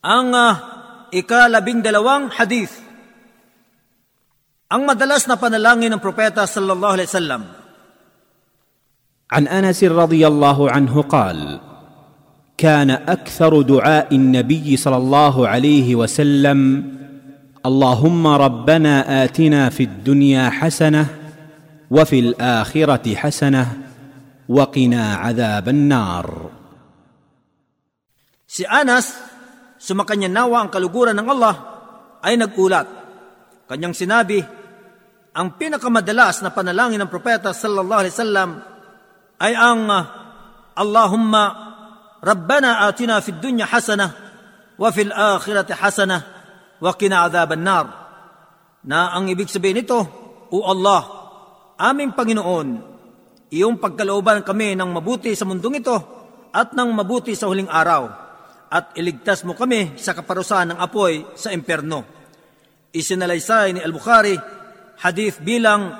Ang uh, ikalabing dalawang hadith. Ang madalas na panalangin ng propeta sallallahu alaihi wasallam. عن انس رضي الله عنه قال كان أكثر دعاء النبي صلى الله عليه وسلم اللهم ربنا اتنا في الدنيا حسنه وفي الاخره حسنه وقنا عذاب النار Si Anas, sumakanya nawa ang kaluguran ng Allah, ay nagulat. Kanyang sinabi, ang pinakamadalas na panalangin ng propeta sallallahu alaihi wasallam ay ang uh, Allahumma Rabbana atina fid dunya hasana wa fil akhirati hasana wa qina adhaban nar. Na ang ibig sabihin nito, O Allah, aming Panginoon, iyong pagkalooban kami ng mabuti sa mundong ito at ng mabuti sa huling araw at iligtas mo kami sa kaparusahan ng apoy sa imperno. Isinalaysay ni Al-Bukhari, hadith bilang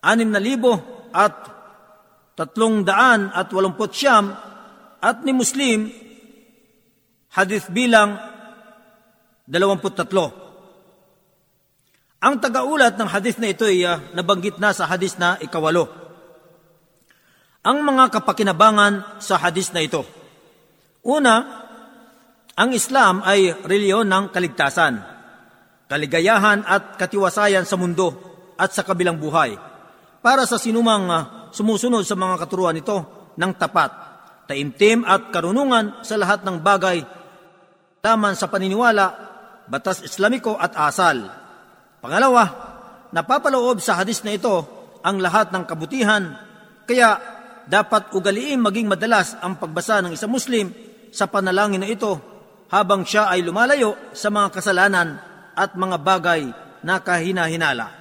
anim na libo at tatlong daan at walumpot siyam at ni Muslim, hadith bilang dalawamput tatlo. Ang tagaulat ng hadith na ito ay uh, nabanggit na sa hadith na ikawalo. Ang mga kapakinabangan sa hadith na ito. Una, ang Islam ay reliyon ng kaligtasan, kaligayahan at katiwasayan sa mundo at sa kabilang buhay para sa sinumang uh, sumusunod sa mga katuruan nito ng tapat, taimtim at karunungan sa lahat ng bagay laman sa paniniwala, batas islamiko at asal. Pangalawa, napapaloob sa hadis na ito ang lahat ng kabutihan, kaya dapat ugaliin maging madalas ang pagbasa ng isang Muslim sa panalangin na ito habang siya ay lumalayo sa mga kasalanan at mga bagay na kahina-hinala.